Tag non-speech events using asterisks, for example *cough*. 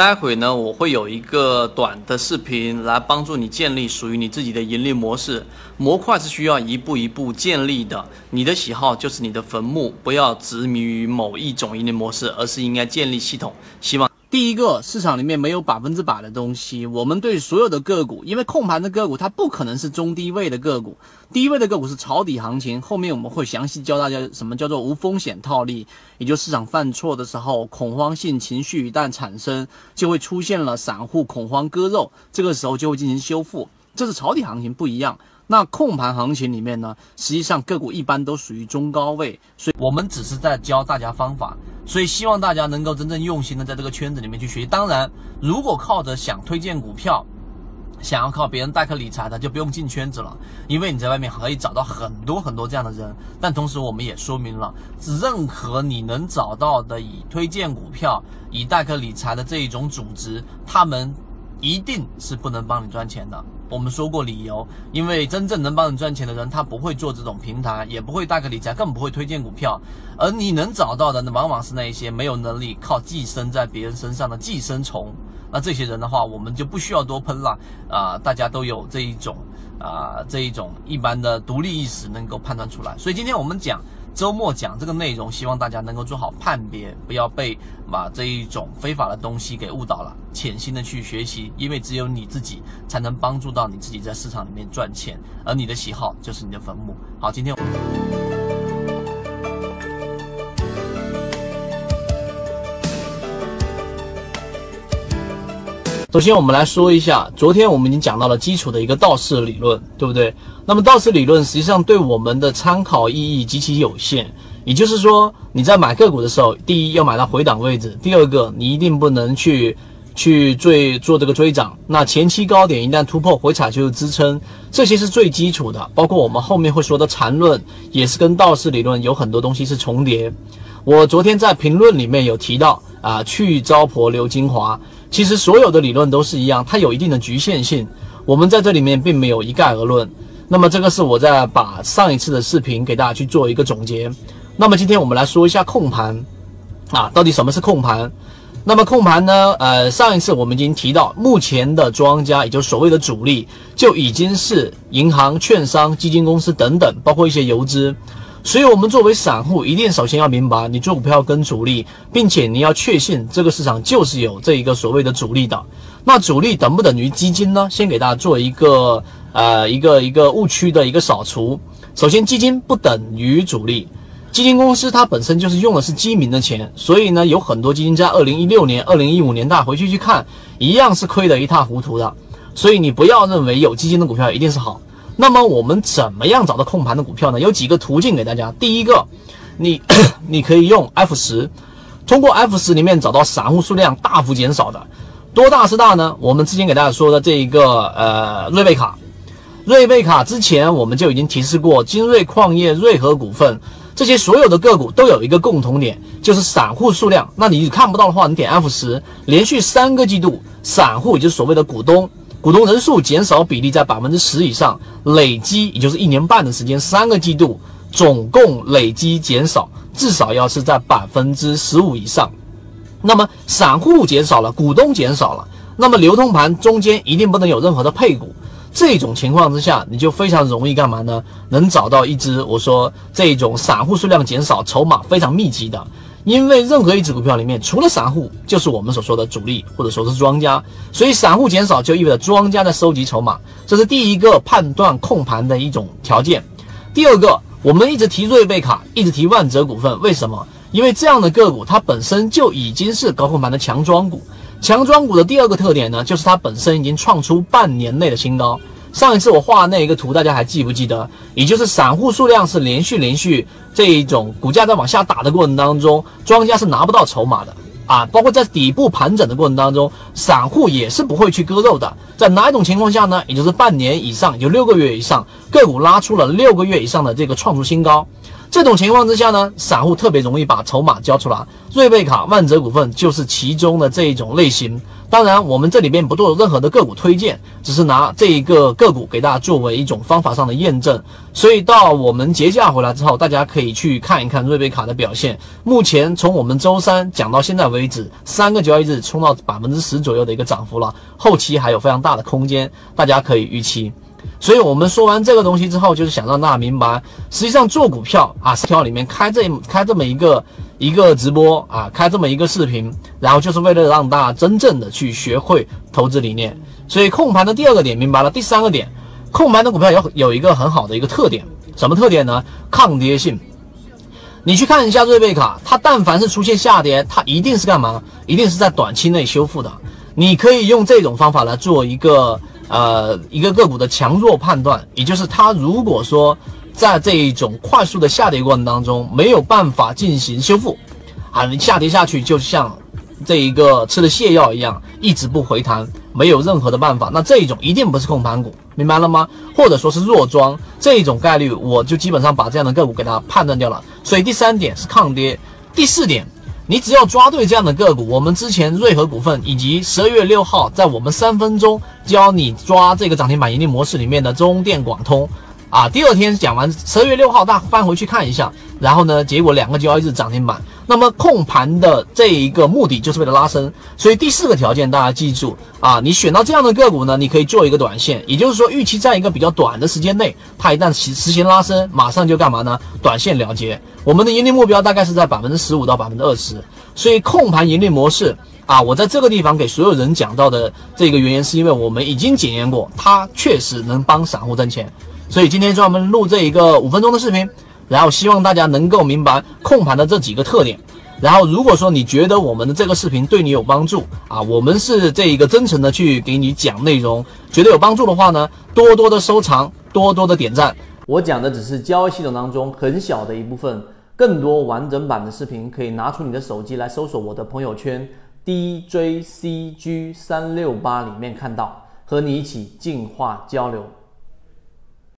待会呢，我会有一个短的视频来帮助你建立属于你自己的盈利模式。模块是需要一步一步建立的，你的喜好就是你的坟墓，不要执迷于某一种盈利模式，而是应该建立系统。希望。第一个市场里面没有百分之百的东西，我们对所有的个股，因为控盘的个股它不可能是中低位的个股，低位的个股是抄底行情。后面我们会详细教大家什么叫做无风险套利，也就是市场犯错的时候，恐慌性情绪一旦产生，就会出现了散户恐慌割肉，这个时候就会进行修复。这是抄底行情不一样。那控盘行情里面呢，实际上个股一般都属于中高位，所以我们只是在教大家方法，所以希望大家能够真正用心的在这个圈子里面去学习。当然，如果靠着想推荐股票，想要靠别人代客理财的，就不用进圈子了，因为你在外面可以找到很多很多这样的人。但同时，我们也说明了，任何你能找到的以推荐股票、以代客理财的这一种组织，他们一定是不能帮你赚钱的。我们说过理由，因为真正能帮你赚钱的人，他不会做这种平台，也不会大个理财，更不会推荐股票。而你能找到的，那往往是那一些没有能力靠寄生在别人身上的寄生虫。那这些人的话，我们就不需要多喷了啊！大家都有这一种啊，这一种一般的独立意识，能够判断出来。所以今天我们讲。周末讲这个内容，希望大家能够做好判别，不要被把这一种非法的东西给误导了。潜心的去学习，因为只有你自己才能帮助到你自己在市场里面赚钱，而你的喜好就是你的坟墓。好，今天。首先，我们来说一下，昨天我们已经讲到了基础的一个道氏理论，对不对？那么道氏理论实际上对我们的参考意义极其有限。也就是说，你在买个股的时候，第一要买到回档位置，第二个你一定不能去去追做这个追涨。那前期高点一旦突破回踩就是支撑，这些是最基础的。包括我们后面会说的缠论，也是跟道氏理论有很多东西是重叠。我昨天在评论里面有提到啊，去糟粕留精华。其实所有的理论都是一样，它有一定的局限性。我们在这里面并没有一概而论。那么这个是我在把上一次的视频给大家去做一个总结。那么今天我们来说一下控盘啊，到底什么是控盘？那么控盘呢？呃，上一次我们已经提到，目前的庄家，也就是所谓的主力，就已经是银行、券商、基金公司等等，包括一些游资。所以，我们作为散户，一定首先要明白，你做股票跟主力，并且你要确信这个市场就是有这一个所谓的主力的。那主力等不等于基金呢？先给大家做一个呃一个一个误区的一个扫除。首先，基金不等于主力，基金公司它本身就是用的是基民的钱，所以呢，有很多基金在二零一六年、二零一五年，大家回去去看，一样是亏得一塌糊涂的。所以你不要认为有基金的股票一定是好。那么我们怎么样找到控盘的股票呢？有几个途径给大家。第一个，你 *coughs* 你可以用 F 十，通过 F 十里面找到散户数量大幅减少的，多大是大呢？我们之前给大家说的这一个呃瑞贝卡，瑞贝卡之前我们就已经提示过，金瑞矿业、瑞和股份这些所有的个股都有一个共同点，就是散户数量。那你看不到的话，你点 F 十，连续三个季度散户也就是所谓的股东。股东人数减少比例在百分之十以上，累积也就是一年半的时间，三个季度总共累积减少至少要是在百分之十五以上。那么散户减少了，股东减少了，那么流通盘中间一定不能有任何的配股。这种情况之下，你就非常容易干嘛呢？能找到一只我说这种散户数量减少、筹码非常密集的。因为任何一只股票里面，除了散户，就是我们所说的主力，或者说是庄家。所以散户减少，就意味着庄家在收集筹码，这是第一个判断控盘的一种条件。第二个，我们一直提瑞贝卡，一直提万泽股份，为什么？因为这样的个股，它本身就已经是高控盘的强庄股。强庄股的第二个特点呢，就是它本身已经创出半年内的新高。上一次我画那一个图，大家还记不记得？也就是散户数量是连续连续这一种股价在往下打的过程当中，庄家是拿不到筹码的啊。包括在底部盘整的过程当中，散户也是不会去割肉的。在哪一种情况下呢？也就是半年以上，有六个月以上，个股拉出了六个月以上的这个创出新高。这种情况之下呢，散户特别容易把筹码交出来。瑞贝卡、万泽股份就是其中的这一种类型。当然，我们这里边不做任何的个股推荐，只是拿这一个个股给大家作为一种方法上的验证。所以到我们节假回来之后，大家可以去看一看瑞贝卡的表现。目前从我们周三讲到现在为止，三个交易日冲到百分之十左右的一个涨幅了，后期还有非常大的空间，大家可以预期。所以我们说完这个东西之后，就是想让大家明白，实际上做股票啊，条里面开这开这么一个一个直播啊，开这么一个视频，然后就是为了让大家真正的去学会投资理念。所以控盘的第二个点明白了，第三个点，控盘的股票有有一个很好的一个特点，什么特点呢？抗跌性。你去看一下瑞贝卡，它但凡是出现下跌，它一定是干嘛？一定是在短期内修复的。你可以用这种方法来做一个。呃，一个个股的强弱判断，也就是它如果说在这一种快速的下跌过程当中没有办法进行修复，啊，你下跌下去就像这一个吃了泻药一样，一直不回弹，没有任何的办法，那这一种一定不是控盘股，明白了吗？或者说是弱庄这一种概率，我就基本上把这样的个股给它判断掉了。所以第三点是抗跌，第四点。你只要抓对这样的个股，我们之前瑞和股份以及十二月六号在我们三分钟教你抓这个涨停板盈利模式里面的中电广通，啊，第二天讲完十二月六号，大家翻回去看一下，然后呢，结果两个交易日涨停板。那么控盘的这一个目的就是为了拉升，所以第四个条件大家记住啊，你选到这样的个股呢，你可以做一个短线，也就是说预期在一个比较短的时间内，它一旦实实行拉升，马上就干嘛呢？短线了结。我们的盈利目标大概是在百分之十五到百分之二十，所以控盘盈利模式啊，我在这个地方给所有人讲到的这个原因，是因为我们已经检验过，它确实能帮散户挣钱，所以今天专门录这一个五分钟的视频。然后希望大家能够明白控盘的这几个特点。然后如果说你觉得我们的这个视频对你有帮助啊，我们是这一个真诚的去给你讲内容，觉得有帮助的话呢，多多的收藏，多多的点赞。我讲的只是交易系统当中很小的一部分，更多完整版的视频可以拿出你的手机来搜索我的朋友圈 DJCG 三六八里面看到，和你一起进化交流。